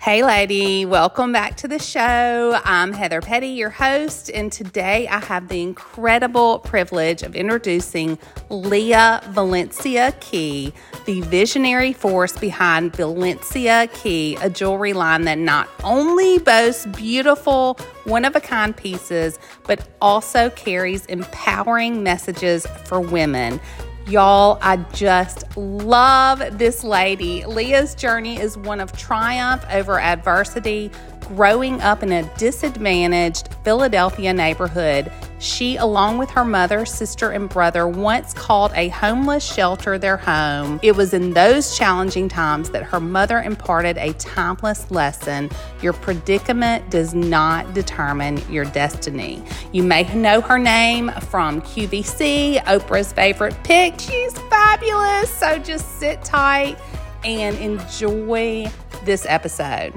Hey, lady, welcome back to the show. I'm Heather Pettey, your host, and today I have the incredible privilege of introducing Lia Valencia Key, the visionary force behind Valencia Key, a jewelry line that not only boasts beautiful, one of a kind pieces, but also carries empowering messages for women. Y'all, I just love this lady. Lia's journey is one of triumph over adversity, growing up in a disadvantaged Philadelphia neighborhood she, along with her mother, sister, and brother, once called a homeless shelter their home. It was in those challenging times that her mother imparted a timeless lesson your predicament does not determine your destiny. You may know her name from QVC, Oprah's favorite pick. She's fabulous. So just sit tight and enjoy this episode.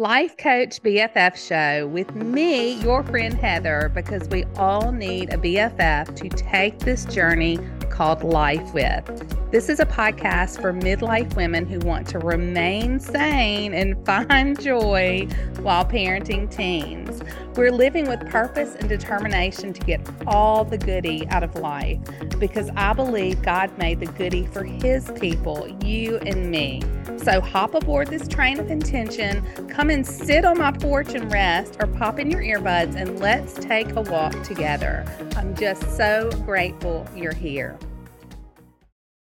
Life Coach BFF show with me, your friend Heather, because we all need a BFF to take this journey called life with. This is a podcast for midlife women who want to remain sane and find joy while parenting teens. We're living with purpose and determination to get all the goody out of life because I believe God made the goody for His people, you and me. So hop aboard this train of intention, come and sit on my porch and rest, or pop in your earbuds and let's take a walk together. I'm just so grateful you're here.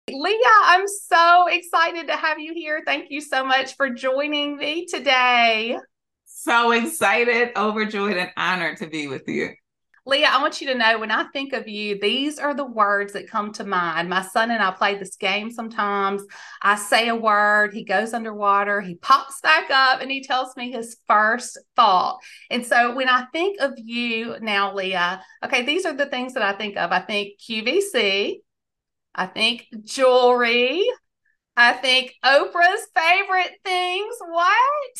Lia, I'm so excited to have you here. Thank you so much for joining me today. So excited, overjoyed, and honored to be with you. Lia, I want you to know when I think of you, these are the words that come to mind. My son and I play this game sometimes. I say a word, he goes underwater, he pops back up, and he tells me his first thought. And so when I think of you now, Lia, okay, these are the things that I think of. I think QVC, I think jewelry. I think Oprah's favorite things. What?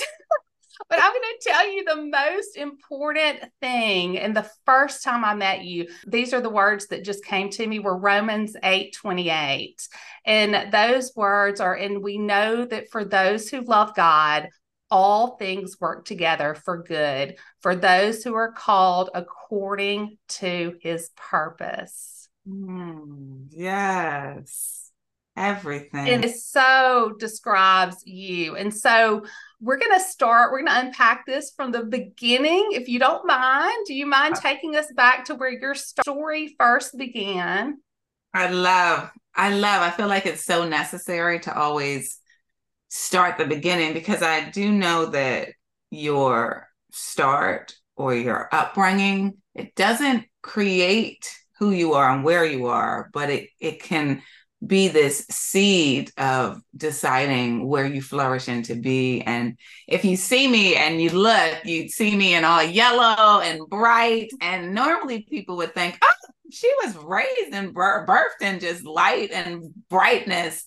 but I'm going to tell you the most important thing. And the first time I met you, these are the words that just came to me were Romans 8 28. And those words are, and we know that for those who love God, all things work together for good for those who are called according to his purpose. Mm, yes. Everything. And it so describes you. And so we're going to start, we're going to unpack this from the beginning. If you don't mind, do you mind taking us back to where your story first began? I love, I love, I feel like it's so necessary to always start the beginning because I do know that your start or your upbringing, it doesn't create who you are and where you are, but it it can be this seed of deciding where you flourish into be. And if you see me and you look, you'd see me in all yellow and bright. And normally people would think, oh, she was raised and birthed in just light and brightness.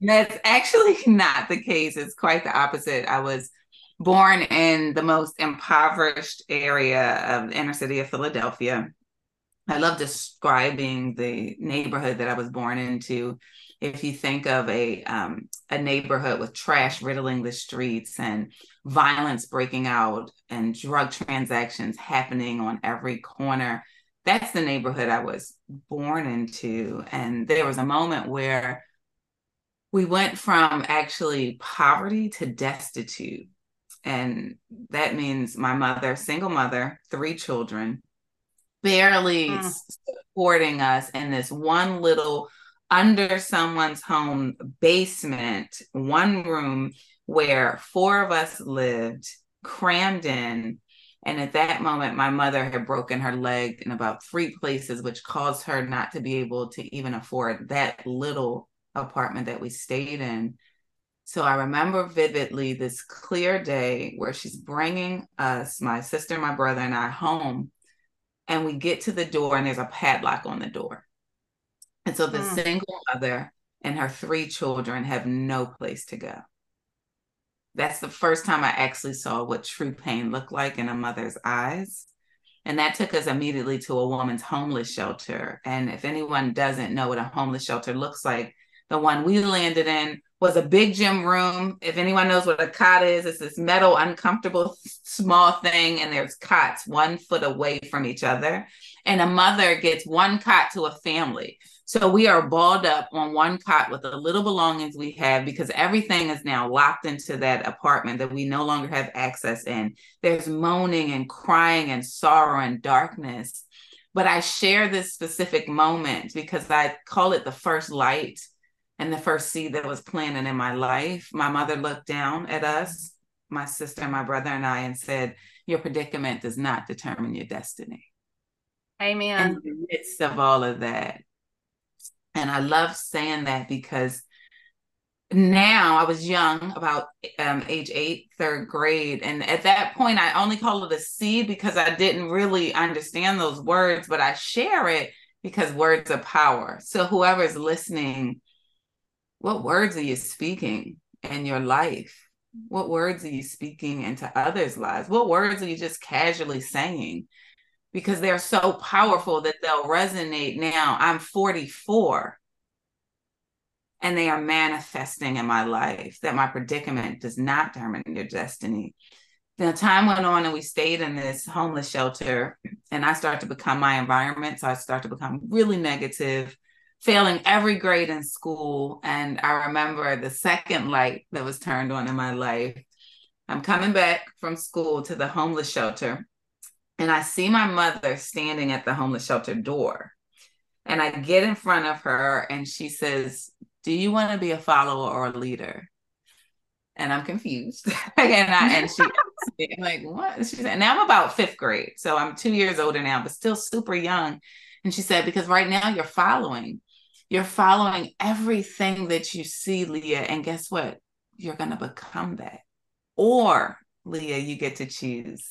That's actually not the case. It's quite the opposite. I was born in the most impoverished area of the inner city of Philadelphia. I love describing the neighborhood that I was born into. If you think of a um, a neighborhood with trash riddling the streets and violence breaking out and drug transactions happening on every corner, that's the neighborhood I was born into. And there was a moment where we went from actually poverty to destitute. And that means my mother, single mother, three children, barely mm. supporting us in this one little under someone's home basement, one room where four of us lived, crammed in. And at that moment, my mother had broken her leg in about three places, which caused her not to be able to even afford that little apartment that we stayed in. So I remember vividly this clear day where she's bringing us, my sister, my brother, and I home and we get to the door and there's a padlock on the door. And so the mm. single mother and her three children have no place to go. That's the first time I actually saw what true pain looked like in a mother's eyes. And that took us immediately to a woman's homeless shelter. And if anyone doesn't know what a homeless shelter looks like, The one we landed in was a big gym room. If anyone knows what a cot is, it's this metal, uncomfortable, small thing, and there's cots one foot away from each other. And a mother gets one cot to a family. So we are balled up on one cot with the little belongings we have because everything is now locked into that apartment that we no longer have access in. There's moaning and crying and sorrow and darkness. But I share this specific moment because I call it the first light and the first seed that was planted in my life. My mother looked down at us, my sister, my brother, and I, and said, Your predicament does not determine your destiny. Amen. In the midst of all of that, and I love saying that because now I was young, about um, age eight, third grade. And at that point, I only call it a seed because I didn't really understand those words, but I share it because words are power. So whoever's listening, what words are you speaking in your life? What words are you speaking into others' lives? What words are you just casually saying? because they're so powerful that they'll resonate now. I'm 44 and they are manifesting in my life that my predicament does not determine your destiny. The time went on and we stayed in this homeless shelter and I started to become my environment. So I started to become really negative, failing every grade in school. And I remember the second light that was turned on in my life. I'm coming back from school to the homeless shelter and I see my mother standing at the homeless shelter door. And I get in front of her and she says, Do you want to be a follower or a leader? And I'm confused. and, I, and she, I'm like, what? She said, now I'm about fifth grade. So I'm two years older now, but still super young. And she said, Because right now you're following. You're following everything that you see, Lia. And guess what? You're going to become that. Or, Lia, you get to choose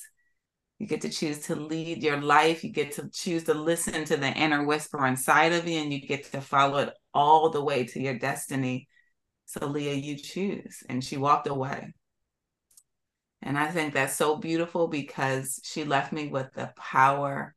you get to choose to lead your life. You get to choose to listen to the inner whisper inside of you, and you get to follow it all the way to your destiny. So, Lia, you choose. And she walked away. And I think that's so beautiful because she left me with the power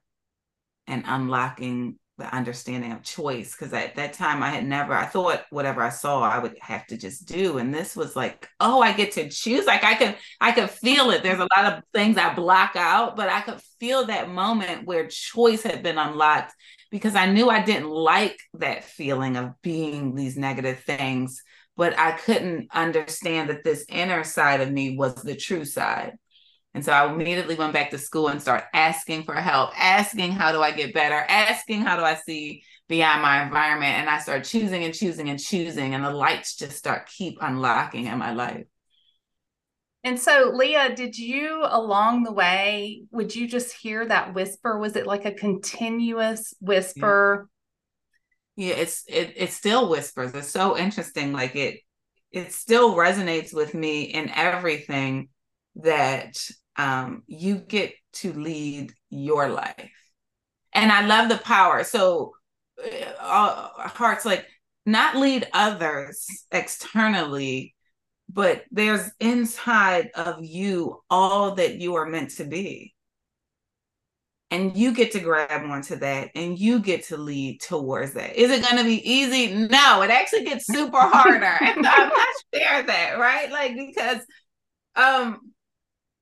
and unlocking the understanding of choice because at that time I had never I thought whatever I saw I would have to just do and this was like oh I get to choose like I could I could feel it. There's a lot of things I block out but I could feel that moment where choice had been unlocked because I knew I didn't like that feeling of being these negative things but I couldn't understand that this inner side of me was the true side and so I immediately went back to school and started asking for help, asking how do I get better, asking how do I see beyond my environment. And I started choosing and choosing and choosing, and the lights just start keep unlocking in my life. And so, Lia, did you along the way, would you just hear that whisper? Was it like a continuous whisper? Yeah, yeah it's it it still whispers. It's so interesting. Like it it still resonates with me in everything that um, you get to lead your life. And I love the power. So, uh, hearts like not lead others externally, but there's inside of you all that you are meant to be. And you get to grab onto that and you get to lead towards that. Is it going to be easy? No, it actually gets super harder. and I'm not share that, right? Like, because um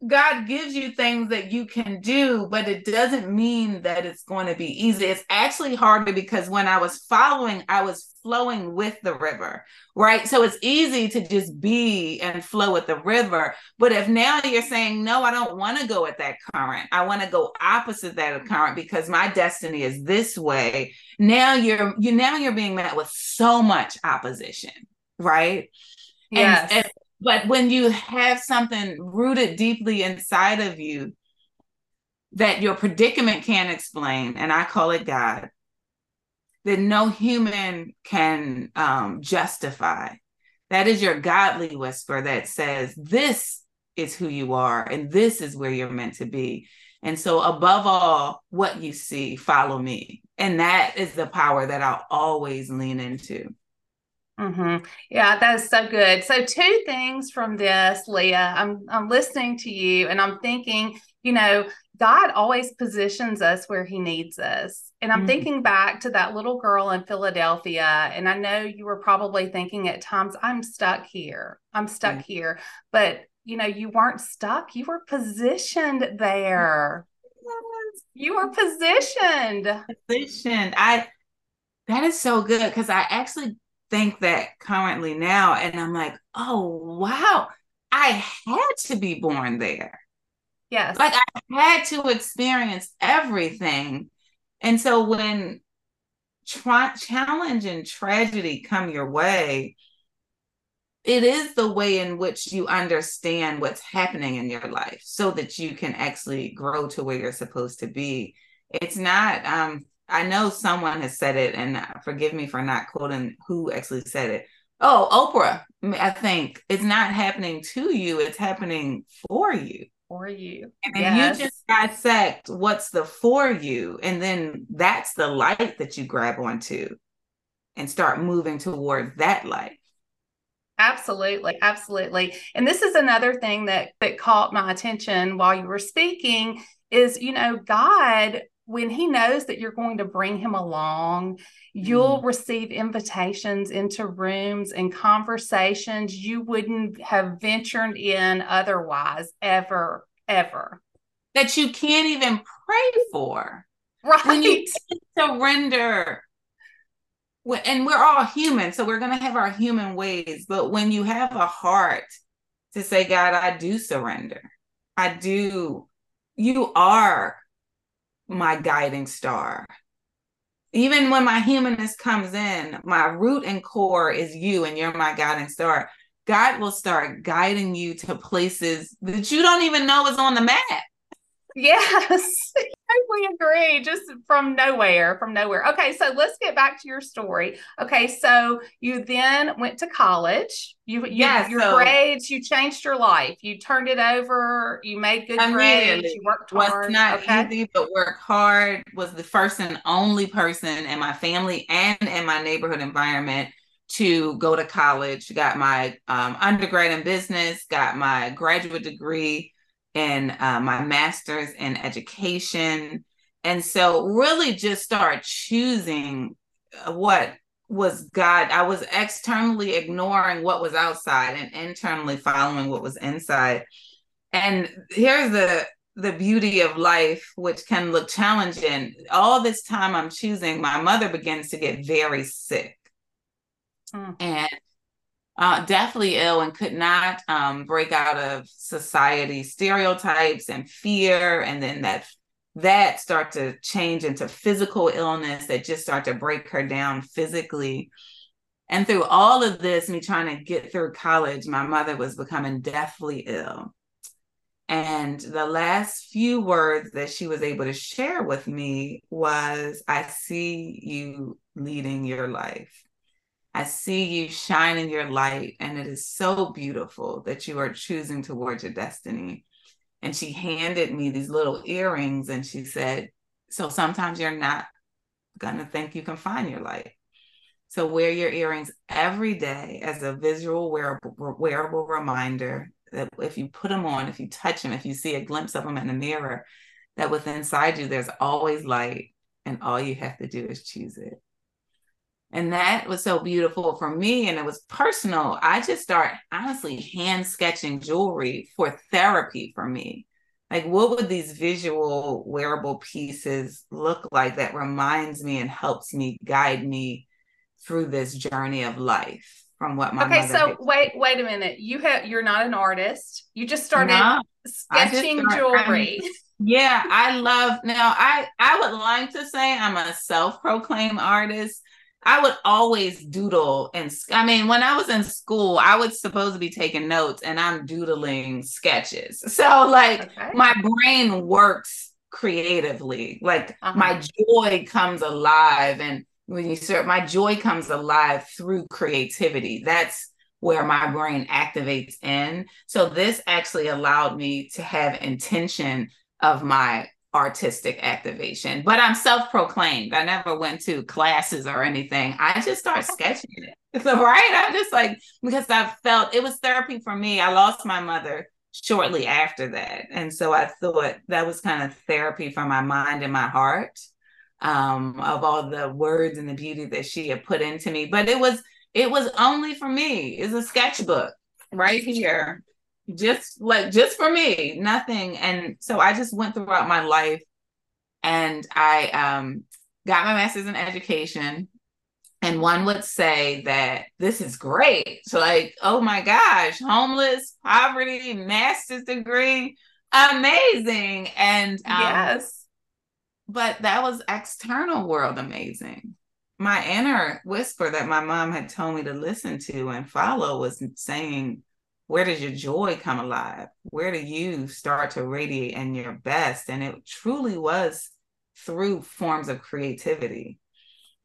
God gives you things that you can do, but it doesn't mean that it's going to be easy. It's actually harder because when I was following, I was flowing with the river, right? So it's easy to just be and flow with the river. But if now you're saying, no, I don't want to go with that current, I want to go opposite that current because my destiny is this way. Now you're you now you're being met with so much opposition, right? Yes. And, and but when you have something rooted deeply inside of you that your predicament can't explain, and I call it God, that no human can um, justify. That is your godly whisper that says, This is who you are, and this is where you're meant to be. And so, above all, what you see, follow me. And that is the power that I'll always lean into. Mm-hmm. Yeah, that is so good. So, two things from this, Lia. I'm I'm listening to you, and I'm thinking, you know, God always positions us where he needs us. And I'm mm-hmm. thinking back to that little girl in Philadelphia. And I know you were probably thinking at times, I'm stuck here. I'm stuck mm-hmm. here. But, you know, you weren't stuck, you were positioned there. Yes. You were positioned. Positioned. I, that is so good because I actually think that currently now. And I'm like, oh, wow, I had to be born there. Yes. Like I had to experience everything. And so when tra- challenge and tragedy come your way, it is the way in which you understand what's happening in your life so that you can actually grow to where you're supposed to be. It's not, um, I know someone has said it, and uh, forgive me for not quoting who actually said it. Oh, Oprah, I think it's not happening to you, it's happening for you for you. And yes. you just dissect what's the for you, and then that's the light that you grab onto and start moving towards that light. Absolutely, absolutely. And this is another thing that that caught my attention while you were speaking is, you know, God when he knows that you're going to bring him along, you'll mm. receive invitations into rooms and conversations you wouldn't have ventured in otherwise, ever, ever. That you can't even pray for. Right. When you surrender, and we're all human, so we're going to have our human ways. But when you have a heart to say, God, I do surrender, I do, you are my guiding star. Even when my humanness comes in, my root and core is you, and you're my guiding star. God will start guiding you to places that you don't even know is on the map. Yes, we agree. Just from nowhere, from nowhere. Okay, so let's get back to your story. Okay, so you then went to college. You, you yes, your so grades. You changed your life. You turned it over. You made good grades. You worked hard. Was not okay? easy, but worked hard. Was the first and only person in my family and in my neighborhood environment to go to college. Got my um, undergrad in business. Got my graduate degree and uh, my master's in education. And so, really, just start choosing uh, what was God. I was externally ignoring what was outside and internally following what was inside. And here's the the beauty of life, which can look challenging. All this time I'm choosing, my mother begins to get very sick. Mm. And uh, definitely ill and could not um, break out of society stereotypes and fear and then that that start to change into physical illness that just start to break her down physically. And through all of this me trying to get through college my mother was becoming deathly ill. And the last few words that she was able to share with me was i see you leading your life I see you shining your light, and it is so beautiful that you are choosing towards your destiny. And she handed me these little earrings and she said, So sometimes you're not going to think you can find your light. So wear your earrings every day as a visual wearable, wearable reminder that if you put them on, if you touch them, if you see a glimpse of them in the mirror, that within inside you, there's always light, and all you have to do is choose it. And that was so beautiful for me. And it was personal. I just start honestly hand sketching jewelry for therapy for me. Like, what would these visual wearable pieces look like that reminds me and helps me guide me through this journey of life from what my okay so wait wait a minute you have you're not an artist you just started no, sketching just jewelry I'm, yeah i love now i i would like to say i'm a self-proclaimed artist I would always doodle and I mean when I was in school I was supposed to be taking notes and I'm doodling sketches. So like okay. my brain works creatively. Like uh-huh. my joy comes alive and when you start my joy comes alive through creativity. That's where my brain activates in. So this actually allowed me to have intention of my artistic activation, but I'm self proclaimed. I never went to classes or anything. I just start sketching it. So, right? I'm just like, because I felt it was therapy for me. I lost my mother shortly after that. And so I thought that was kind of therapy for my mind and my heart um, of all the words and the beauty that she had put into me. But it was it was only for me. It's a sketchbook right here, just like just for me, nothing. And so I just went throughout my life, and I um, got my master's in education. And one would say that this is great. So, like, oh my gosh, homeless, poverty, master's degree, amazing. And um, yes but that was external world amazing. My inner whisper that my mom had told me to listen to and follow was saying, Where does your joy come alive? Where do you start to radiate in your best? And it truly was through forms of creativity.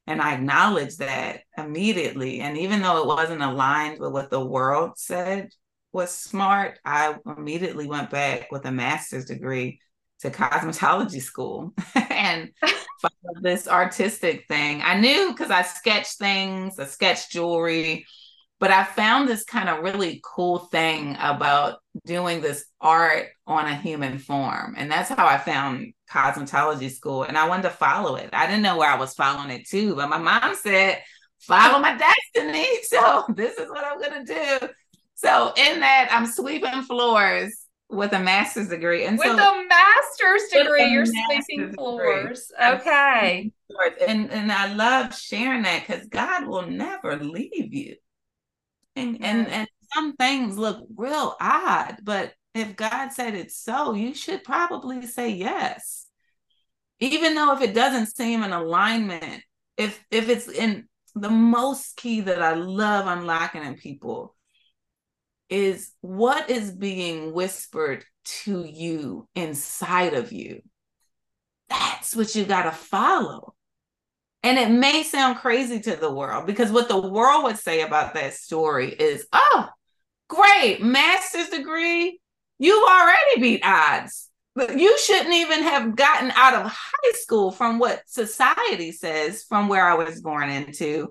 And I acknowledged that immediately. And even though it wasn't aligned with what the world said was smart, I immediately went back with a master's degree to cosmetology school and this artistic thing. I knew because I sketched things, I sketched jewelry, but I found this kind of really cool thing about doing this art on a human form. And that's how I found cosmetology school. And I wanted to follow it. I didn't know where I was following it to, but my mom said, follow my destiny. So this is what I'm going to do. So in that, I'm sweeping floors with a master's degree. And with so, a master's degree, you're sweeping floors. Okay. And and I love sharing that because God will never leave you. And and and some things look real odd, but if God said it's so, you should probably say yes. Even though if it doesn't seem in alignment, if if it's in the most key that I love unlocking in people is what is being whispered to you inside of you. That's what you got to follow. And it may sound crazy to the world because what the world would say about that story is, oh, great, master's degree, you've already beat odds. But you shouldn't even have gotten out of high school from what society says from where I was born into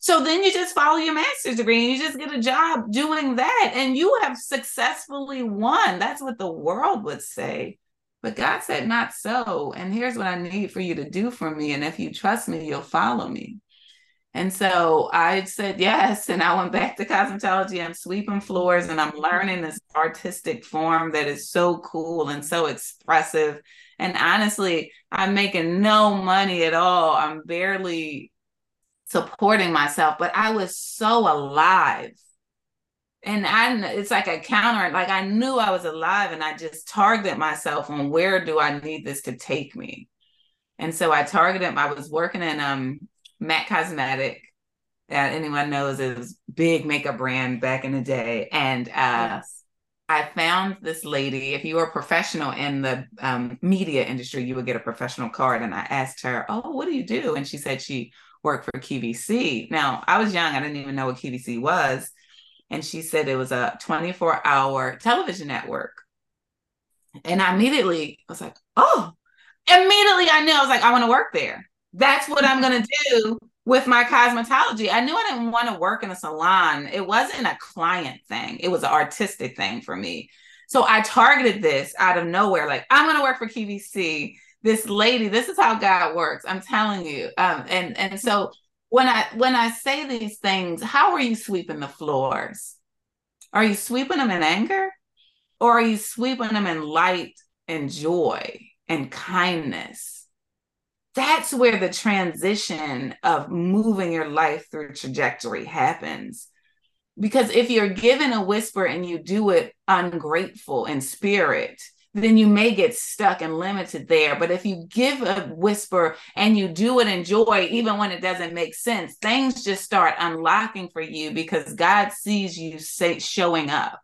so then you just follow your master's degree and you just get a job doing that and you have successfully won. That's what the world would say. But God said, not so. And here's what I need for you to do for me. And if you trust me, you'll follow me. And so I said yes. And I went back to cosmetology. I'm sweeping floors and I'm learning this artistic form that is so cool and so expressive. And honestly, I'm making no money at all. I'm barely supporting myself, but I was so alive. And I it's like a counter, like I knew I was alive and I just targeted myself on where do I need this to take me. And so I targeted, I was working in um MAC Cosmetic. That anyone knows is a big makeup brand back in the day. And uh yes. I found this lady. If you were a professional in the um, media industry, you would get a professional card. And I asked her, Oh, what do you do? And she said she worked for QVC. Now, I was young, I didn't even know what QVC was. And she said it was a 24 hour television network. And I immediately was like, oh, immediately I knew I was like, I want to work there. That's what I'm going to do with my cosmetology. I knew I didn't want to work in a salon. It wasn't a client thing, it was an artistic thing for me. So I targeted this out of nowhere, like, I'm going to work for QVC this lady this is how god works i'm telling you um and and so when i when i say these things how are you sweeping the floors? Are you sweeping them in anger? Or are you sweeping them in light and joy and kindness? That's where the transition of moving your life through trajectory happens. Because if you're given a whisper and you do it ungrateful in spirit then you may get stuck and limited there. But if you give a whisper and you do it in joy, even when it doesn't make sense, things just start unlocking for you because God sees you say, showing up.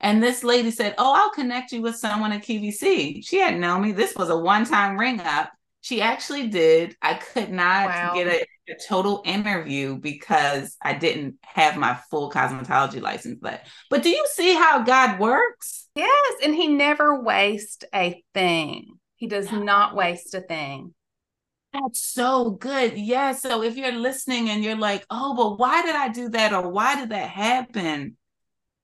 And this lady said, Oh, I'll connect you with someone at QVC. She hadn't known me. This was a one time ring up. She actually did. I could not wow. get a, a, total interview because I didn't have my full cosmetology license. But but do you see how God works? Yes, and he never wastes a thing. He does not waste a thing. That's so good. Yeah. So if you're listening and you're like, oh, but why did I do that? Or why did that happen?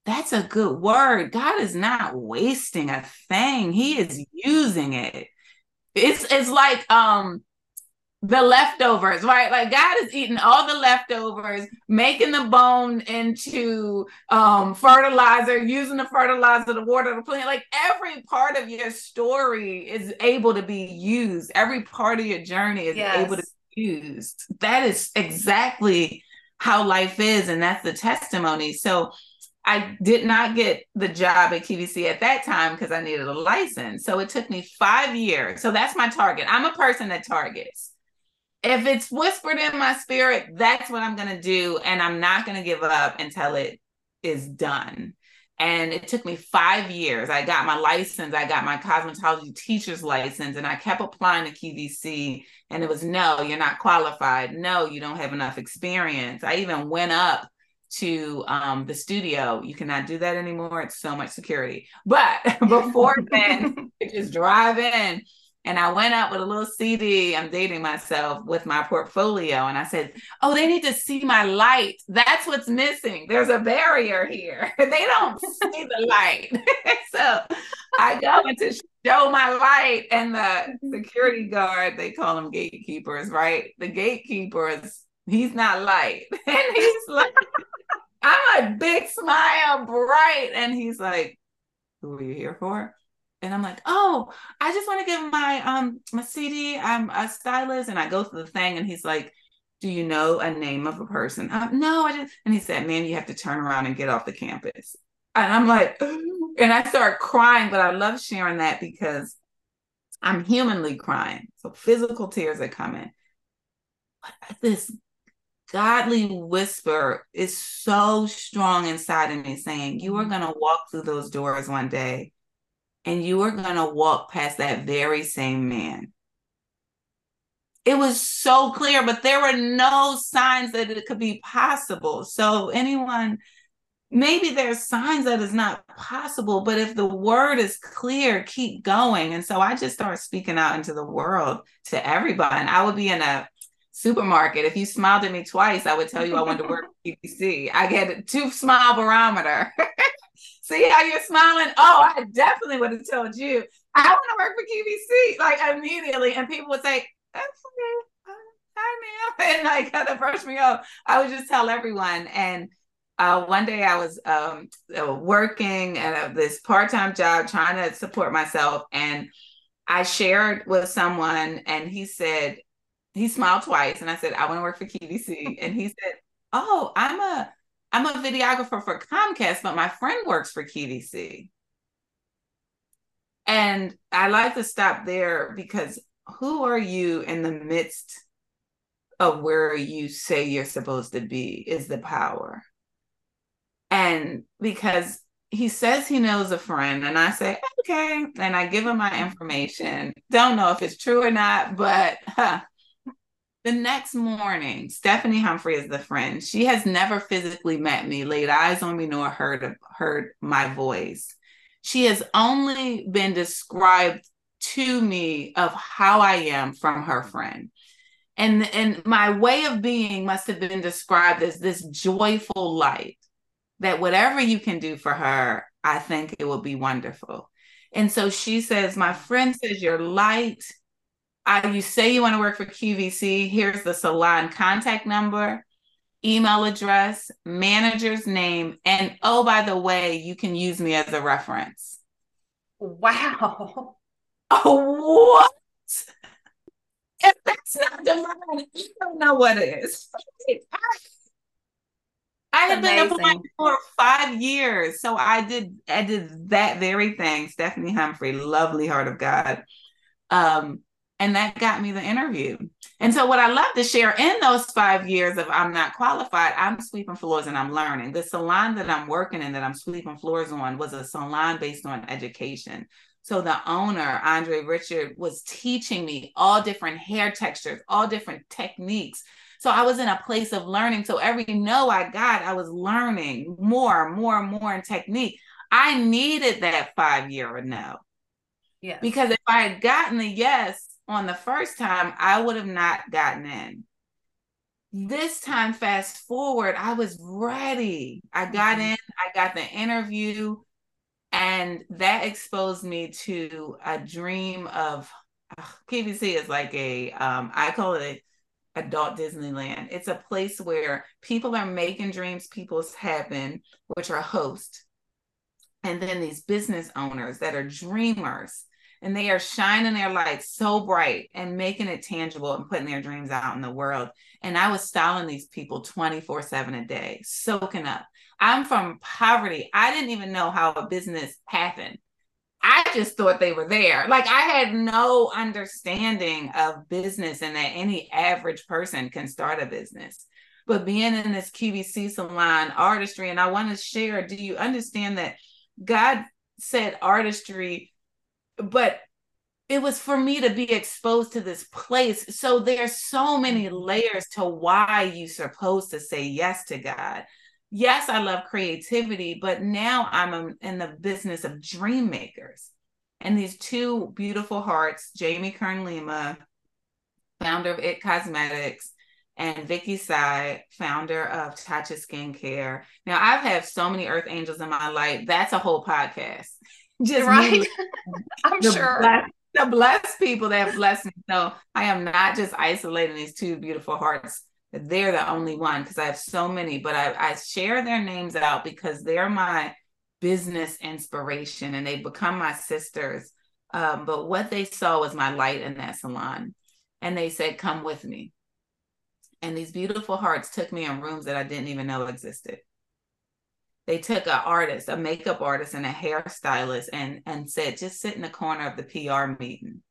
that's a good word. God is not wasting a thing. He is using it. It's it's like um the leftovers, right? Like God is eating all the leftovers, making the bone into um, fertilizer, using the fertilizer, the water, the plant. Like every part of your story is able to be used. Every part of your journey is yes. able to be used. That is exactly how life is, and that's the testimony. So I did not get the job at QVC at that time because I needed a license. So it took me five years. So that's my target. I'm a person that targets if it's whispered in my spirit, that's what I'm going to do. And I'm not going to give up until it is done. And it took me five years. I got my license, I got my cosmetology teacher's license, and I kept applying to QVC. And it was no, you're not qualified. No, you don't have enough experience. I even went up to um, the studio. You cannot do that anymore. It's so much security. But before then, just drive in and I went out with a little CD. I'm dating myself with my portfolio. And I said, Oh, they need to see my light. That's what's missing. There's a barrier here. they don't see the light. so I go into show my light, and the security guard, they call them gatekeepers, right? The gatekeepers, he's not light. and he's like, I'm a big smile, bright. And he's like, Who are you here for? and I'm like, oh, I just want to give my um my CD. I'm a stylist, and I go through the thing, and he's like, do you know a name of a person? Uh, no, I just. And he said, man, you have to turn around and get off the campus. And I'm like, and I start crying, but I love sharing that because I'm humanly crying. So physical tears are coming. But this godly whisper is so strong inside of me saying, You are mm-hmm. going to walk through those doors one day and you are going to walk past that very same man. It was so clear, but there were no signs that it could be possible. So, anyone, maybe there's signs that it's not possible, but if the word is clear, keep going. And so I just started speaking out into the world to everybody. And I would be in a supermarket. If you smiled at me twice, I would tell you I wanted to work for QVC. I get a two smile barometer. See how you're smiling? Oh, I definitely would have told you. I want to work for QVC like immediately. And people would say, That's okay. Hi, ma'am. And like kind of brush me off. I would just tell everyone. And uh, one day I was um, uh, working at this part time job trying to support myself. And I shared with someone, and he said, he smiled twice. And I said, I want to work for QVC. And he said, Oh, I'm a I'm a videographer for Comcast, but my friend works for QVC. And I like to stop there because who are you in the midst of where you say you're supposed to be is the power. And because he says he knows a friend, and I say, okay. And I give him my information. Don't know if it's true or not, but huh, the next morning, Stephanie Humphrey is the friend. She has never physically met me, laid eyes on me, nor heard heard my voice. She has only been described to me of how I am from her friend. And, and my way of being must have been described as this joyful light that whatever you can do for her, I think it will be wonderful. And so she says, My friend says, You're light I, you say you want to work for QVC. Here's the salon contact number, email address, manager's name, and oh, by the way, you can use me as a reference. Wow. Oh, what? If that's not divine, you don't know what is. I have been applying for five years. So I did I did that very thing. Stephanie Humphrey, lovely heart of God. Um, and that got me the interview. And so, what I love to share in those five years of I'm not qualified, I'm sweeping floors and I'm learning. The salon that I'm working in, that I'm sweeping floors on, was a salon based on education. So, the owner, Andre Richard, was teaching me all different hair textures, all different techniques. So, I was in a place of learning. So, every no I got, I was learning more, more, more in technique. I needed that five year or no. Yeah. Because if I had gotten the yes, on the first time, I would have not gotten in. This time, fast forward, I was ready. I got mm-hmm. in, I got the interview, and that exposed me to a dream of uh, QVC is like a um, I call it a adult Disneyland. It's a place where people are making dreams people's happen, which are hosts, and then these business owners that are dreamers and they are shining their light so bright and making it tangible and putting their dreams out in the world. And I was styling these people 24 7 a day, soaking up. I'm from poverty. I didn't even know how a business happened. I just thought they were there. Like I had no understanding of business and that any average person can start a business. But being in this QVC salon artistry, and I want to share, do you understand that God said artistry but it was for me to be exposed to this place. So there's so many mm-hmm. layers to why you're supposed to say yes to God. Yes, I love creativity, but now I'm in the business of dream makers. And these two beautiful hearts, Jamie Kern Lima, founder of It Cosmetics, and Vicky Tsai, founder of Tatcha Skincare. Now, I've had so many earth angels in my life. That's a whole podcast. just right. I'm the sure. Bless, the blessed people that have blessed me. So I am not just isolating these two beautiful hearts. They're the only one because I have so many, but I, I share their names out because they're my business inspiration and they become my sisters. Um, but what they saw was my light in that salon. And they said, Come with me. And these beautiful hearts took me in rooms that I didn't even know existed they took an artist, a makeup artist, and a hairstylist, and and said, just sit in the corner of the PR meeting.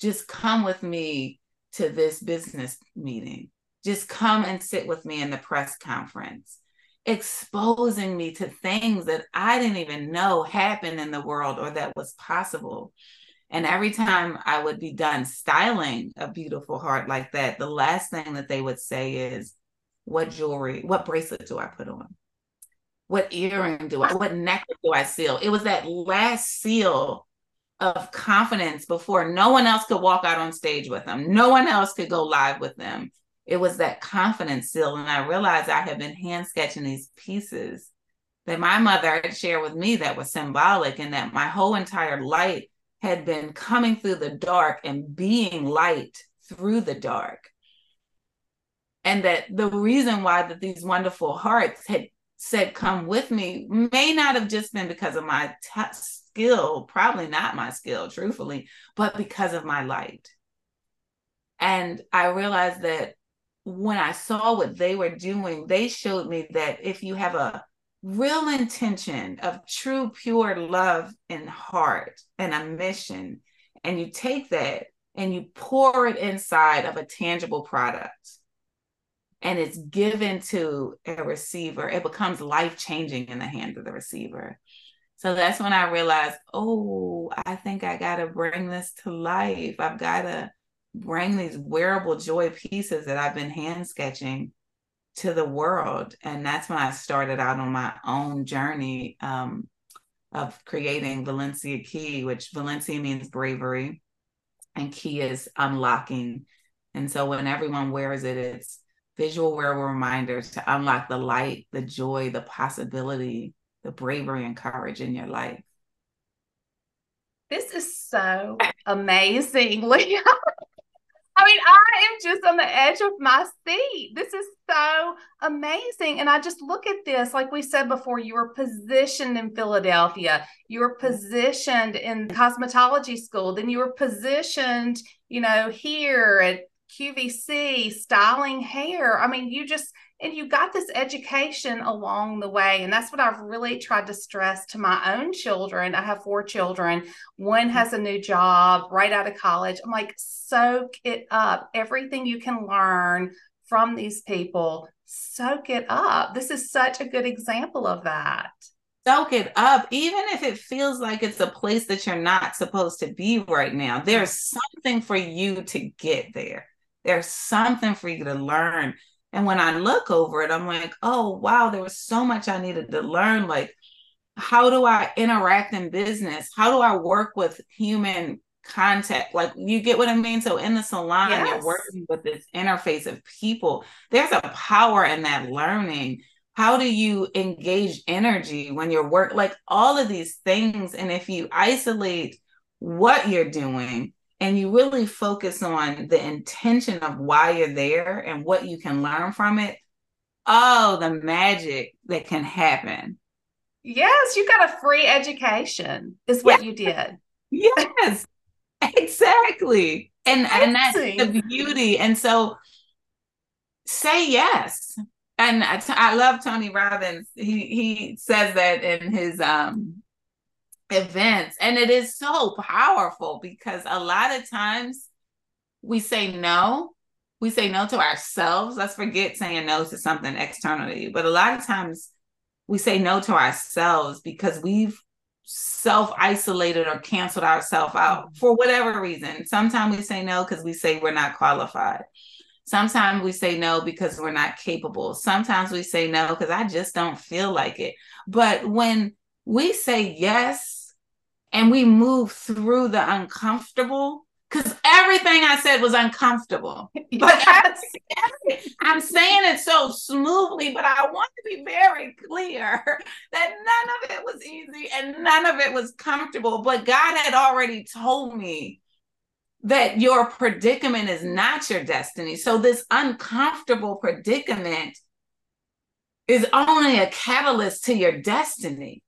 Just come with me to this business meeting. Just come and sit with me in the press conference, exposing me to things that I didn't even know happened in the world or that was possible. And every time I would be done styling a beautiful heart like that, the last thing that they would say is, What jewelry, what bracelet do I put on? What earring do I, what necklace do I seal? It was that last seal of confidence before no one else could walk out on stage with them. No one else could go live with them. It was that confidence seal. And I realized I had been hand sketching these pieces that my mother had shared with me that was symbolic and that my whole entire light had been coming through the dark and being light through the dark. And that the reason why that these wonderful hearts had said, Come with me, may not have just been because of my t- skill, probably not my skill, truthfully, but because of my light. And I realized that when I saw what they were doing, they showed me that if you have a real intention of true, pure love and heart and a mission, and you take that and you pour it inside of a tangible product, and it's given to a receiver, it becomes life changing in the hands of the receiver. So that's when I realized, oh, I think I got to bring this to life. I've got to bring these wearable joy pieces that I've been hand sketching to the world. And that's when I started out on my own journey um, of creating Valencia Key, which Valencia means bravery and key is unlocking. And so when everyone wears it, it's visual wearable reminders to unlock the light, the joy, the possibility, the bravery and courage in your life. This is so amazing, Lia. I mean, I am just on the edge of my seat. This is so amazing. And I just look at this, like we said before, you were positioned in Philadelphia, you were mm-hmm. positioned in cosmetology school, then you were positioned, you know, here at QVC, styling hair. I mean, you just, and you got this education along the way. And that's what I've really tried to stress to my own children. I have four children. One has a new job right out of college. I'm like, soak it up. Everything you can learn from these people, soak it up. This is such a good example of that. Soak it up, even if it feels like it's a place that you're not supposed to be right now. There's something for you to get there. There's something for you to learn. And when I look over it, I'm like, oh, wow, there was so much I needed to learn. Like, how do I interact in business? How do I work with human contact? Like, you get what I mean? So, in the salon, yes. you're working with this interface of people. There's a power in that learning. how do you engage energy when you're work like all of these things and if you isolate what you're doing and you really focus on the intention of why you're there and what you can learn from it oh the magic that can happen. Yes you got a free education is what yes. you did. Yes exactly. And and that's the beauty. And so say yes. And I, t- I love Tony Robbins. He he says that in his um events, and it is so powerful because a lot of times we say no. We say no to ourselves. Let's forget saying no to something external to you. But a lot of times we say no to ourselves because we've self isolated or canceled ourselves out mm-hmm. for whatever reason. Sometimes we say no because we say we're not qualified. Sometimes we say no because we're not capable. Sometimes we say no because I just don't feel like it. But when we say yes and we move through the uncomfortable, because everything I said was uncomfortable. But yes. I'm saying it so smoothly, but I want to be very clear that none of it was easy and none of it was comfortable. But God had already told me that your predicament is not your destiny. So, this uncomfortable predicament is only a catalyst to your destiny.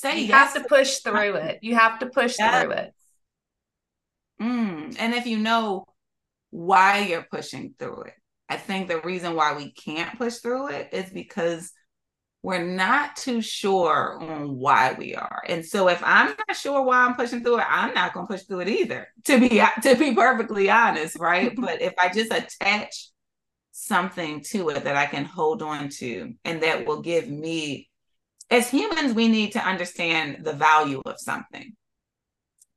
Say you yes have to push through it. You have to push yes. through it. Mm. And if you know why you're pushing through it, I think the reason why we can't push through it is because we're not too sure on why we are. And so if I'm not sure why I'm pushing through it, I'm not going to push through it either. To be to be perfectly honest, right? but if I just attach something to it that I can hold on to and that will give me as humans we need to understand the value of something.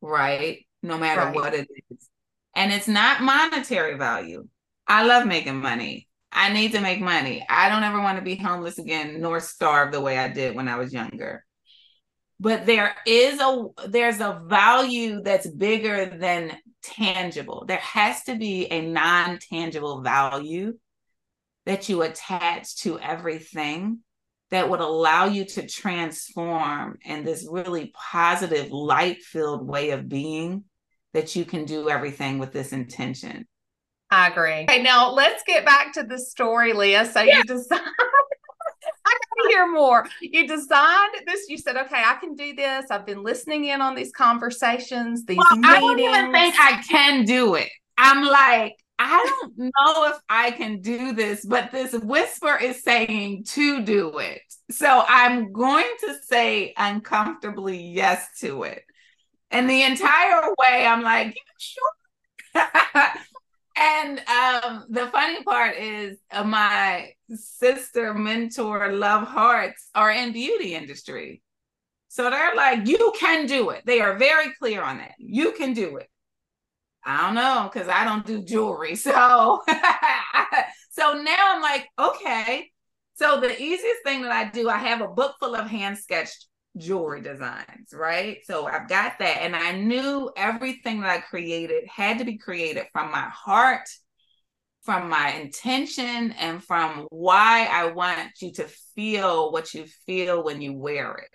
Right? No matter right. what it is. And it's not monetary value. I love making money. I need to make money. I don't ever want to be homeless again nor starve the way I did when I was younger. But there is a there's a value that's bigger than tangible. There has to be a non-tangible value that you attach to everything that would allow you to transform in this really positive light-filled way of being that you can do everything with this intention. I agree. Okay, now let's get back to the story, Lia. So yeah. you designed. I gotta hear more. You designed this. You said, "Okay, I can do this." I've been listening in on these conversations, these well, meetings. I don't even think I can do it. I'm like, I don't know if I can do this, but this whisper is saying to do it. So I'm going to say uncomfortably yes to it. And the entire way, I'm like, sure? And um, the funny part is uh, my sister, mentor, love hearts are in beauty industry. So they're like, you can do it. They are very clear on that. You can do it. I don't know because I don't do jewelry. So so now I'm like, okay. So the easiest thing that I do, I have a book full of hand sketched jewelry designs, right? So I've got that. And I knew everything that I created had to be created from my heart, from my intention, and from why I want you to feel what you feel when you wear it.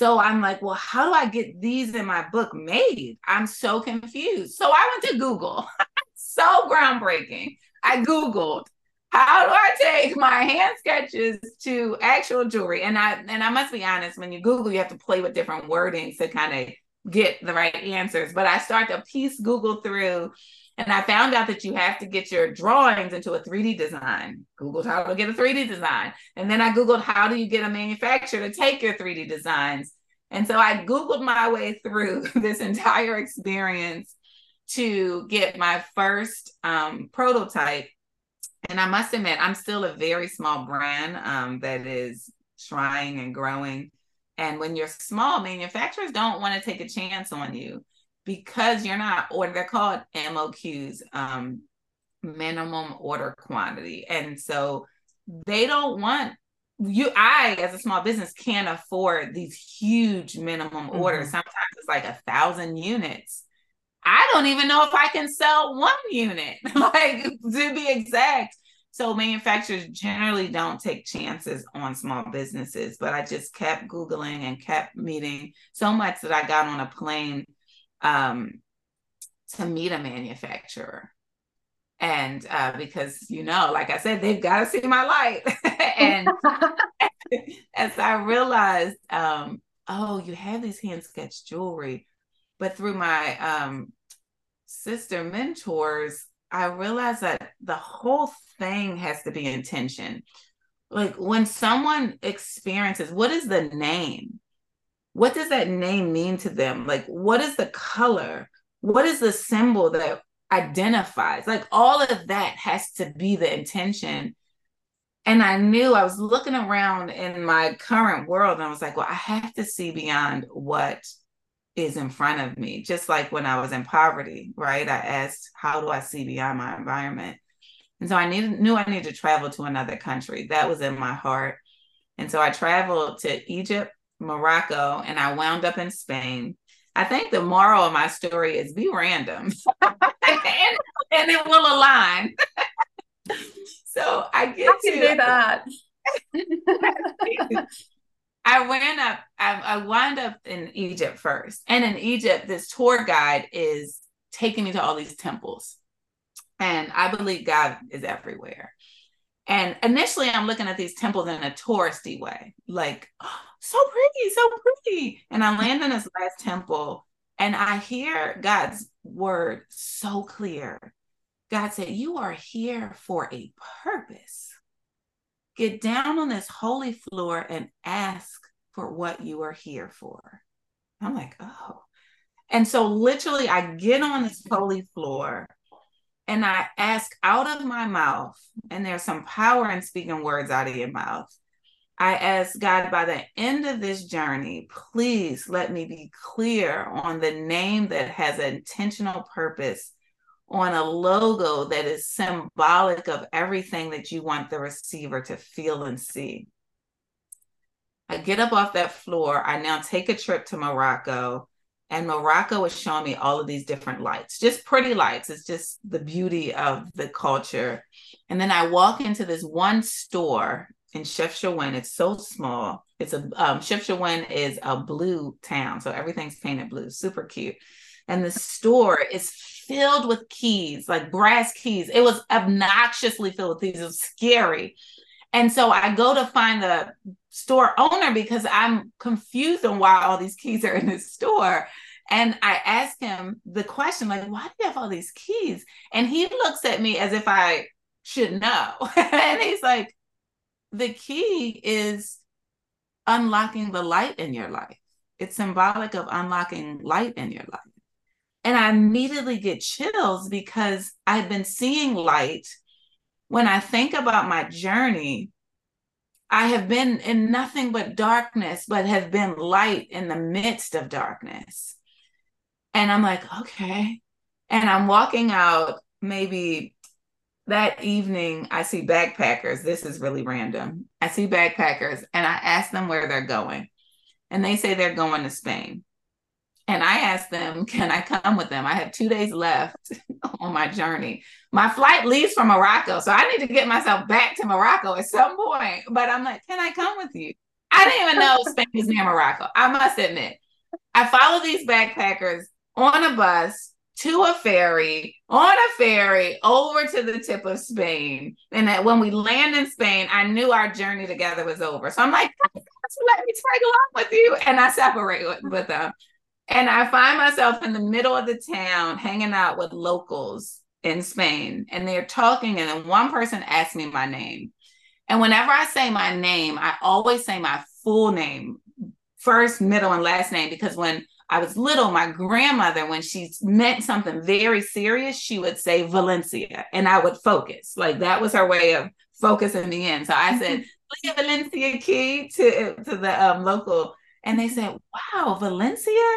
So I'm like, well, how do I get these in my book made? I'm so confused. So I went to Google. so groundbreaking. I Googled how do I take my hand sketches to actual jewelry? And I and I must be honest, when you Google, you have to play with different wordings to kind of get the right answers. But I start to piece Google through and I found out that you have to get your drawings into a 3D design. Googled how to get a 3D design. And then I Googled how do you get a manufacturer to take your 3D designs. And so I Googled my way through this entire experience to get my first um, prototype and I must admit, I'm still a very small brand um, that is trying and growing. And when you're small, manufacturers don't want to take a chance on you because you're not, or they're called MOQs, um, minimum order quantity. And so they don't want you i as a small business can't afford these huge minimum mm-hmm. orders sometimes it's like a thousand units I don't even know if I can sell one unit, like to be exact. So manufacturers generally don't take chances on small businesses, but I just kept Googling and kept meeting so much that I got on a plane um, to meet a manufacturer. And uh, because, you know, like I said, they've got to see my light. and as I realized, um, oh, you have these hand sketched jewelry. But through my um, sister mentors, I realized that the whole thing has to be intention. Like when someone experiences, what is the name? What does that name mean to them? Like, what is the color? What is the symbol that identifies? Like, all of that has to be the intention. And I knew I was looking around in my current world and I was like, well, I have to see beyond what is in front of me. Just like when I was in poverty, right? I asked, how do I see beyond my environment? And so I needed, knew I needed to travel to another country. That was in my heart. And so I traveled to Egypt, Morocco, and I wound up in Spain. I think the moral of my story is be random and, and, it will align. so I get I to do that. I ran up, I, I wound up in Egypt first. And in Egypt, this tour guide is taking me to all these temples. And I believe God is everywhere. And initially, I'm looking at these temples in a touristy way, like, oh, so pretty, so pretty. And I land in this last temple and I hear God's word so clear. God said, You are here for a purpose. Get down on this holy floor and ask for what you are here for. I'm like, Oh. And so, literally, I get on this holy floor and I ask out of my mouth, and there's some power in speaking words out of your mouth. I ask God by the end of this journey, please let me be clear on the name that has an intentional purpose, on a logo that is symbolic of everything that you want the receiver to feel and see. I get up off that floor. I now take a trip to Morocco and Morocco is showing me all of these different lights, just pretty lights. It's just the beauty of the culture. And then I walk into this one store in Chefchaouen. It's so small. It's a um, Chefchaouen is a blue town, so everything's painted blue, super cute. And the store is filled with keys, like brass keys. It was obnoxiously filled with keys. It was scary. And so I go to find the store owner because I'm confused on why all these keys are in this store. And I ask him the question, like, why do you have all these keys? And he looks at me as if I should know. and he's like, the key is unlocking the light in your life. It's symbolic of unlocking light in your life. And I immediately get chills because I've been seeing light. When I think about my journey, I have been in nothing but darkness, but have been light in the midst of darkness. And I'm like, okay. And I'm walking out maybe that evening. I see backpackers. This is really random. I see backpackers and I ask them where they're going. And they say they're going to Spain. And I ask them, can I come with them? I have two days left on my journey. My flight leaves from Morocco. So I need to get myself back to Morocco at some point. But I'm like, can I come with you? I didn't even know Spain was near Morocco. I must admit. I follow these backpackers on a bus to a ferry, on a ferry over to the tip of Spain. And that when we land in Spain, I knew our journey together was over. So I'm like, let me tag along with you. And I separate with, with them. And I find myself in the middle of the town hanging out with locals in Spain. And they're talking. And then one person asked me my name. And whenever I say my name, I always say my full name, first, middle, and last name, because when I was little, my grandmother, when she meant something very serious, she would say Valencia, and I would focus. Like that was her way of focusing me in. So I said, Valencia Key to, to the um, local, and they said, Wow, Valencia?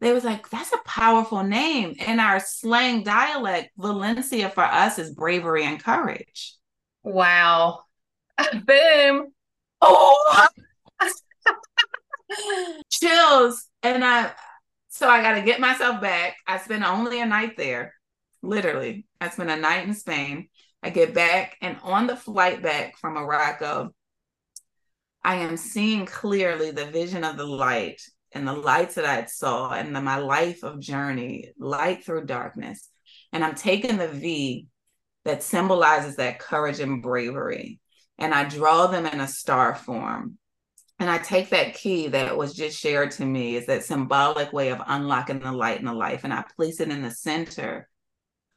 They was like, that's a powerful name. In our slang dialect, Valencia for us is bravery and courage. Wow. Boom. Oh chills. And I, so I got to get myself back. I spent only a night there, literally. I spent a night in Spain. I get back, and on the flight back from Morocco, I am seeing clearly the vision of the light and the lights that I saw and the, my life of journey, light through darkness. And I'm taking the V that symbolizes that courage and bravery. And I draw them in a star form. And I take that key that was just shared to me, is that symbolic way of unlocking the light in the life. And I place it in the center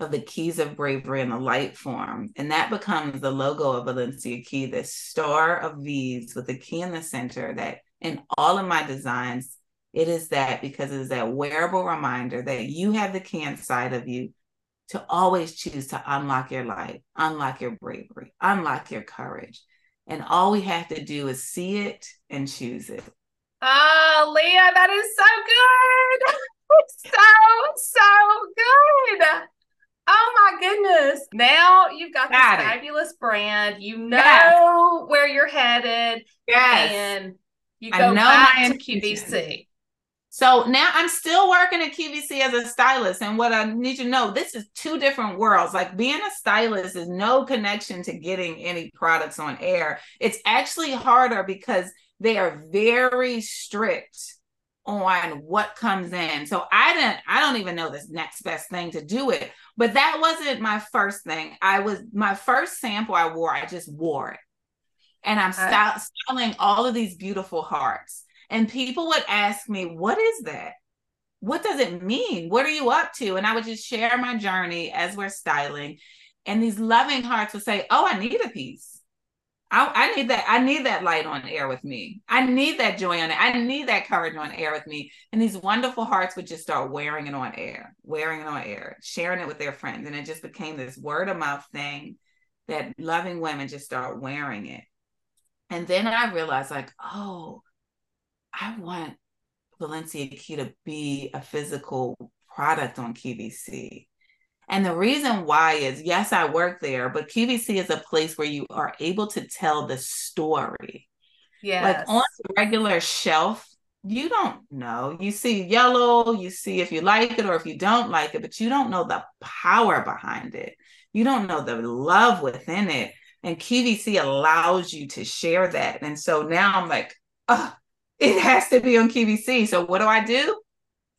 of the keys of bravery in the light form. And that becomes the logo of Valencia Key, this star of V's with the key in the center that in all of my designs, it is that because it is that wearable reminder that you have the key inside of you to always choose to unlock your light, unlock your bravery, unlock your courage. And all we have to do is see it and choose it. Oh, Lia, that is so good. so, so good. Oh my goodness. Now you've got, got this it. fabulous brand. You know yes. where you're headed. Yes. And you go back to QVC. So now I'm still working at QVC as a stylist. And what I need you to know, this is two different worlds. Like being a stylist is no connection to getting any products on air. It's actually harder because they are very strict on what comes in. So I didn't, I don't even know this next best thing to do it. But that wasn't my first thing. I was my first sample I wore, I just wore it. And I'm styling all of these beautiful hearts. And people would ask me, What is that? What does it mean? What are you up to? And I would just share my journey as we're styling. And these loving hearts would say, Oh, I need a piece. I, I, need that. I need that light on air with me. I need that joy on it. I need that courage on air with me. And these wonderful hearts would just start wearing it on air, wearing it on air, sharing it with their friends. And it just became this word of mouth thing that loving women just start wearing it. And then I realized, like, oh, I want Valencia Key to be a physical product on QVC. And the reason why is yes, I work there, but QVC is a place where you are able to tell the story. Yeah. Like on the regular shelf, you don't know. You see yellow, you see if you like it or if you don't like it, but you don't know the power behind it. You don't know the love within it. And QVC allows you to share that. And so now I'm like, oh, it has to be on QVC. So what do I do?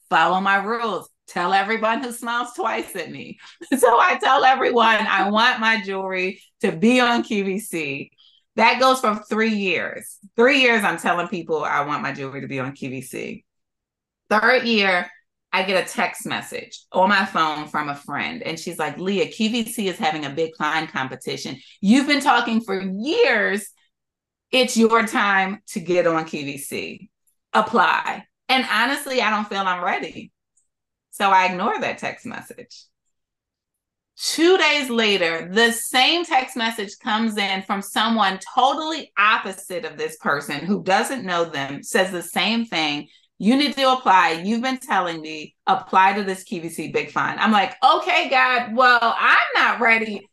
Follow my rules tell everyone who smiles twice at me. So I tell everyone I want my jewelry to be on QVC. That goes for three years. Three years, I'm telling people I want my jewelry to be on QVC. Third year, I get a text message on my phone from a friend, and she's like, Lia, QVC is having a big client competition. You've been talking for years. It's your time to get on QVC. Apply. And honestly, I don't feel I'm ready. So I ignore that text message. Two days later, the same text message comes in from someone totally opposite of this person who doesn't know them, says the same thing. You need to apply. You've been telling me apply to this QVC Big Find. I'm like, okay, God, well, I'm not ready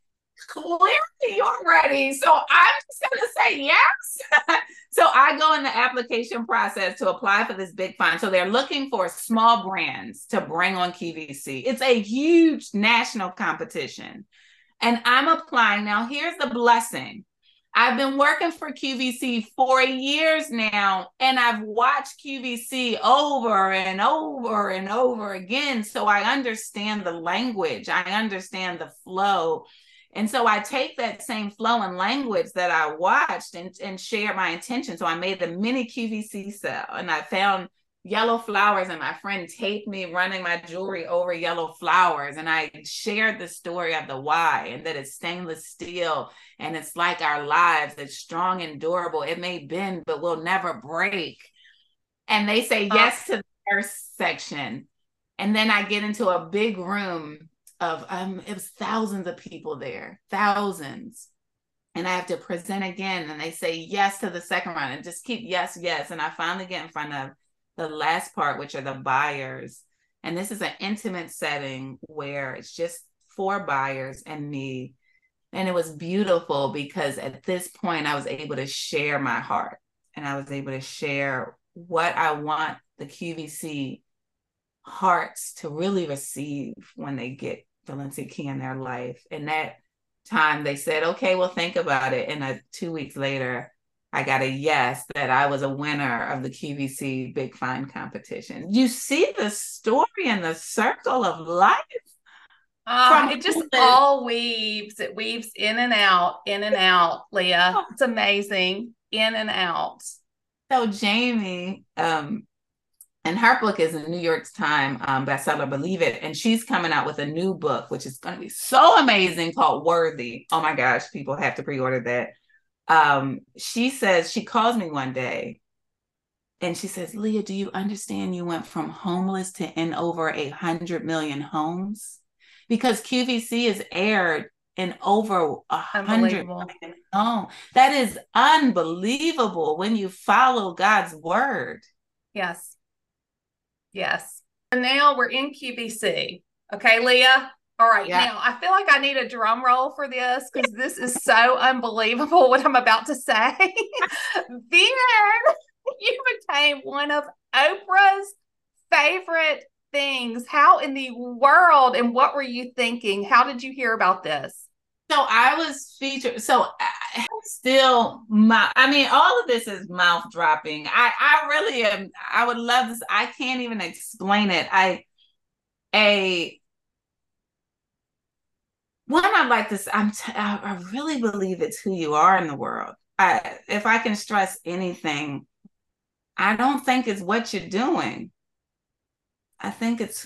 clearly you're ready. So I'm just going to say yes. so I go in the application process to apply for this Big Find. So they're looking for small brands to bring on QVC. It's a huge national competition. And I'm applying. Now, here's the blessing. I've been working for QVC for years now, and I've watched QVC over and over and over again. So I understand the language, I understand the flow. And so I take that same flow and language that I watched and, and share my intention. So I made the mini QVC sell and I found yellow flowers and my friend taped me running my jewelry over yellow flowers. And i shared the story of the why and that it's stainless steel and it's like our lives it's strong and durable. It may bend but will never break. And they say yes to the first section. And then i get into a big room of um it was thousands of people there thousands. And i have to present again and they say yes to the second round and just keep yes yes. And i finally get in front of the last part which are the buyers. And this is an intimate setting where it's just four buyers and me. And it was beautiful because at this point i was able to share my heart and i was able to share what i want the qvc hearts to really receive when they get Valencia Key in their life. And that time they said, okay, well, think about it. And uh, two weeks later, I got a yes that I was a winner of the QVC Big Find competition. You see the story and the circle of life. Uh, it just all weaves. It weaves in and out, in and out, Lia. It's amazing. In and out. So Jamie, um, and her book is a New York Times um, bestseller, believe it. And she's coming out with a new book, which is going to be so amazing called Worthy. Oh my gosh, people have to pre order that. Um, she says, she calls me one day and she says, Lia, do you understand you went from homeless to in over a hundred million homes? Because QVC is aired in over a hundred million homes. That is unbelievable when you follow God's word. Yes. Yes. And now we're in QVC. Okay, Lia. All right. Yeah. Now I feel like I need a drum roll for this because this is so unbelievable what I'm about to say. then you became one of Oprah's favorite things. How in the world and what were you thinking? How did you hear about this? So I was featured. So I still my I mean all of this is mouth dropping. I I really am I would love this. I can't even explain it. I a one I'd like this I'm I really believe it's who you are in the world. I if I can stress anything, I don't think it's what you're doing. I think it's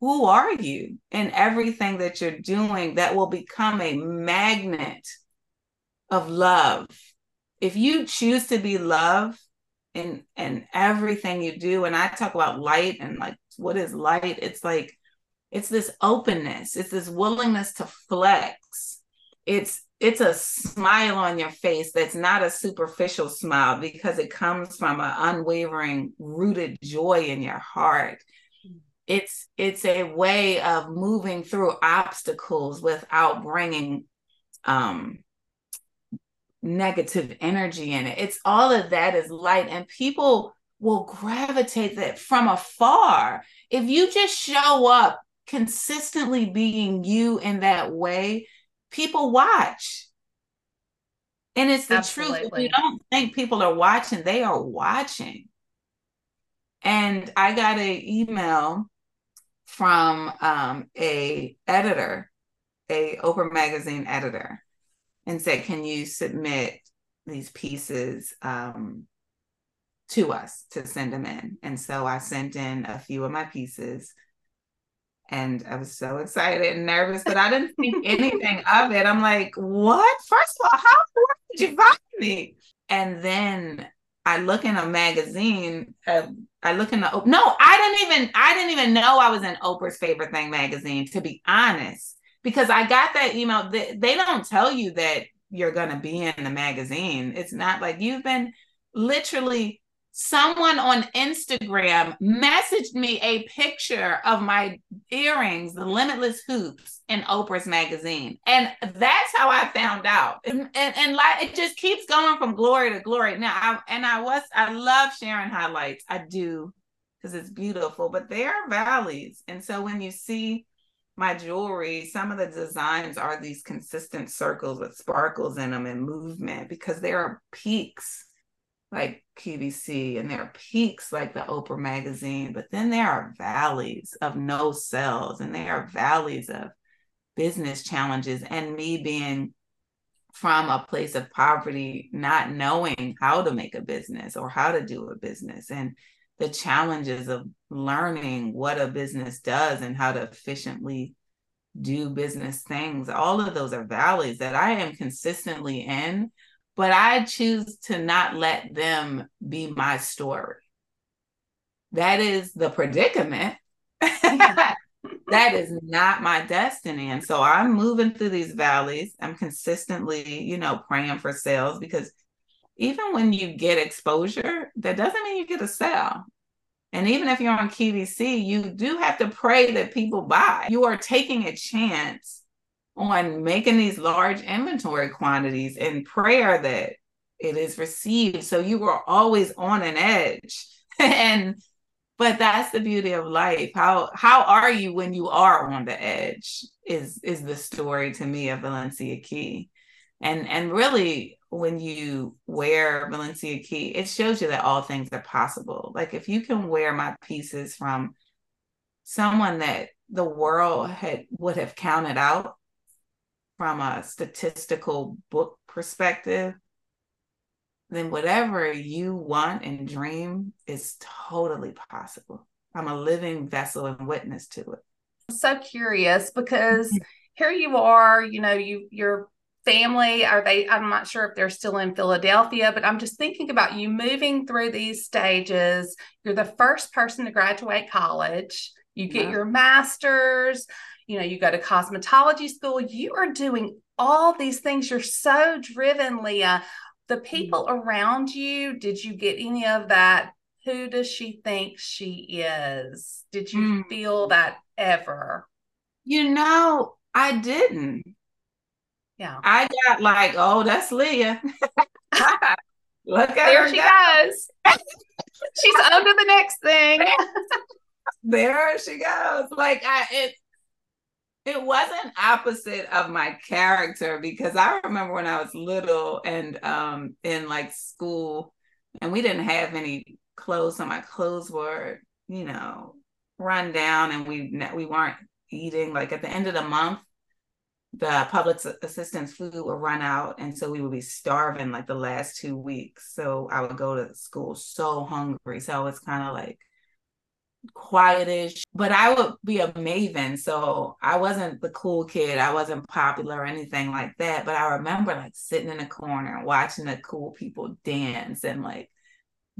who are you? In everything that you're doing that will become a magnet of love. If you choose to be love in in everything you do and i talk about light and like what is light? It's like it's this openness. It's this willingness to flex. It's it's a smile on your face that's not a superficial smile because it comes from an unwavering rooted joy in your heart it's it's a way of moving through obstacles without bringing um negative energy in it. It's all of that is light and people will gravitate that from afar. If you just show up consistently being you in that way people watch. And it's the Absolutely. truth if you don't think people are watching they are watching. And i got an email from um, a editor, a Oprah magazine editor, and said, "Can you submit these pieces um, to us to send them in?" And so I sent in a few of my pieces, and I was so excited and nervous, but I didn't think anything of it. I'm like, "What? First of all, how did you find me?" And then I look in a magazine. Uh, I look in the no, I didn't even I didn't even know I was in Oprah's favorite thing magazine. To be honest, because I got that email. They, they don't tell you that you're gonna be in the magazine. It's not like you've been literally someone on Instagram messaged me a picture of my earrings, the limitless hoops in Oprah's magazine. And that's how I found out. And, and, and like it just keeps going from glory to glory. Now I and I was I love sharing highlights. I do because it's beautiful, but there are valleys. And so when you see my jewelry, some of the designs are these consistent circles with sparkles in them and movement because there are peaks like QVC and there are peaks like the Oprah magazine, but then there are valleys of no sales and there are valleys of business challenges and me being from a place of poverty, not knowing how to make a business or how to do a business and the challenges of learning what a business does and how to efficiently do business things. All of those are valleys that I am consistently in but I choose to not let them be my story. That is the predicament. that is not my destiny. And so I'm moving through these valleys. I'm consistently, you know, praying for sales because even when you get exposure, that doesn't mean you get a sale. And even if you're on QVC, you do have to pray that people buy. You are taking a chance on making these large inventory quantities in prayer that it is received. So you were always on an edge. and but that's the beauty of life. How how are you when you are on the edge? Is is the story to me of Valencia Key, and and really when you wear Valencia Key, it shows you that all things are possible. Like if you can wear my pieces from someone that the world had would have counted out from a statistical book perspective, then whatever you want and dream is totally possible. I'm a living vessel and witness to it. I'm so curious because mm-hmm. here you are, you know, you your family are they I'm not sure if they're still in Philadelphia, but I'm just thinking about you moving through these stages. You're the first person to graduate college. You get yeah. your master's, you know, you go to cosmetology school. You are doing all these things. You're so driven, Lia the mm-hmm. people around you, did you get any of that? Who does she think she is? Did you mm. feel that ever? You know, I didn't. Yeah. I got like, oh, that's Lia. Look at there her. she go. goes. She's on to the next thing. there she goes. Like I it it wasn't opposite of my character because I remember when I was little and um in like school and we didn't have any clothes so my clothes were you know run down and we we weren't eating. Like at the end of the month the public assistance food would run out and so we would be starving like the last two weeks. So i would go to school so hungry. So it's kind of like quietish, but I would be a maven. So I wasn't the cool kid. I wasn't popular or anything like that. But I remember like sitting in a corner watching the cool people dance and like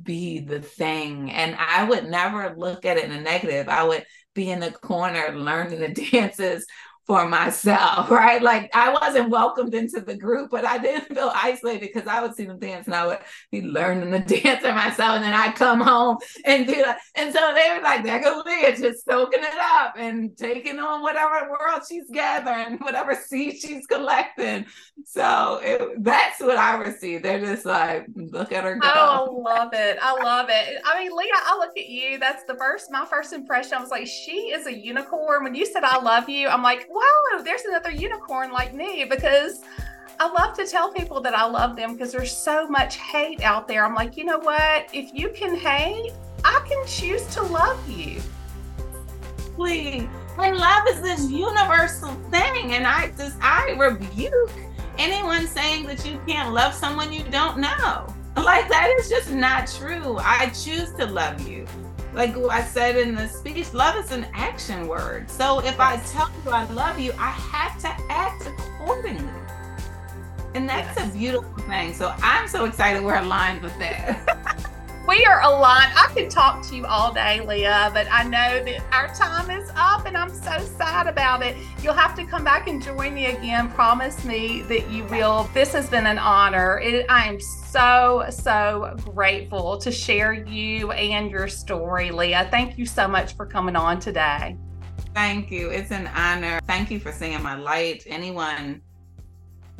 be the thing. And I would never look at it in a negative. I would be in the corner learning the dances for myself, right? Like I wasn't welcomed into the group, but I didn't feel isolated because I would see them dance and I would be learning the dance myself. And then I'd come home and do that. And so they were like, there goes Lia, just soaking it up and taking on whatever world she's gathering, whatever seed she's collecting. So it, that's what I received. They're just like, look at her go. Oh, I love it. I love it. I mean, Lia, I look at you. That's the first, my first impression. I was like, she is a unicorn. When you said, I love you, I'm like, whoa, there's another unicorn like me because I love to tell people that I love them because there's so much hate out there. I'm like, you know what? If you can hate, I can choose to love you. Please. And love is this universal thing. And I just, I rebuke anyone saying that you can't love someone you don't know. Like, that is just not true. I choose to love you like I said in the speech, love is an action word. So if I tell you I love you, I have to act accordingly. And that's yes. a beautiful thing. So I'm so excited we're aligned with that. we are aligned. I could talk to you all day, Lia, but I know that our time is up and I'm so sad about it. You'll have to come back and join me again. Promise me that you will. This has been an honor. It, I am so, so grateful to share you and your story, Lia. Thank you so much for coming on today. Thank you. It's an honor. Thank you for seeing my light. Anyone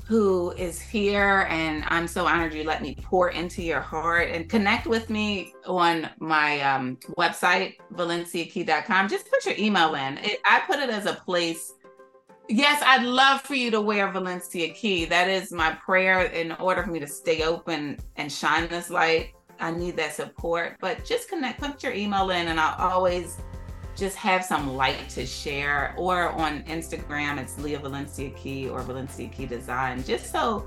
who is here and I'm so honored you let me pour into your heart and connect with me on my um, website, valenciakey.com. Just put your email in. It, I put it as a place. Yes, I'd love for you to wear Valencia Key. That is my prayer in order for me to stay open and shine this light. I need that support, but just connect, put your email in, and I'll always just have some light to share. Or on Instagram, it's Lia Valencia Key or Valencia Key Design. Just so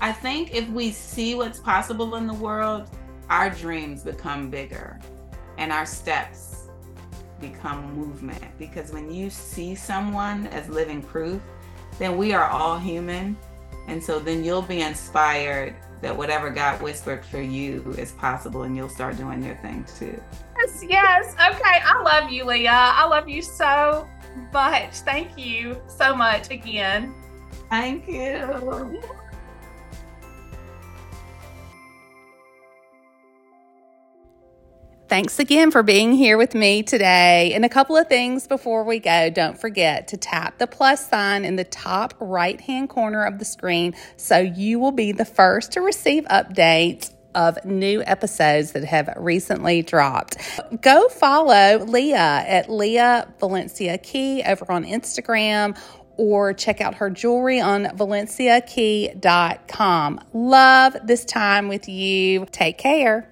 I think if we see what's possible in the world, our dreams become bigger and our steps become movement. Because when you see someone as living proof, then we are all human. And so then you'll be inspired that whatever God whispered for you is possible and you'll start doing your thing too. Yes, yes. Okay. I love you, Lia. I love you so much. Thank you so much again. Thank you. Thanks again for being here with me today. And a couple of things before we go. Don't forget to tap the plus sign in the top right hand corner of the screen so you will be the first to receive updates of new episodes that have recently dropped. Go follow Lia at Lia Valencia Key over on Instagram or check out her jewelry on valenciakey.com. Love this time with you. Take care.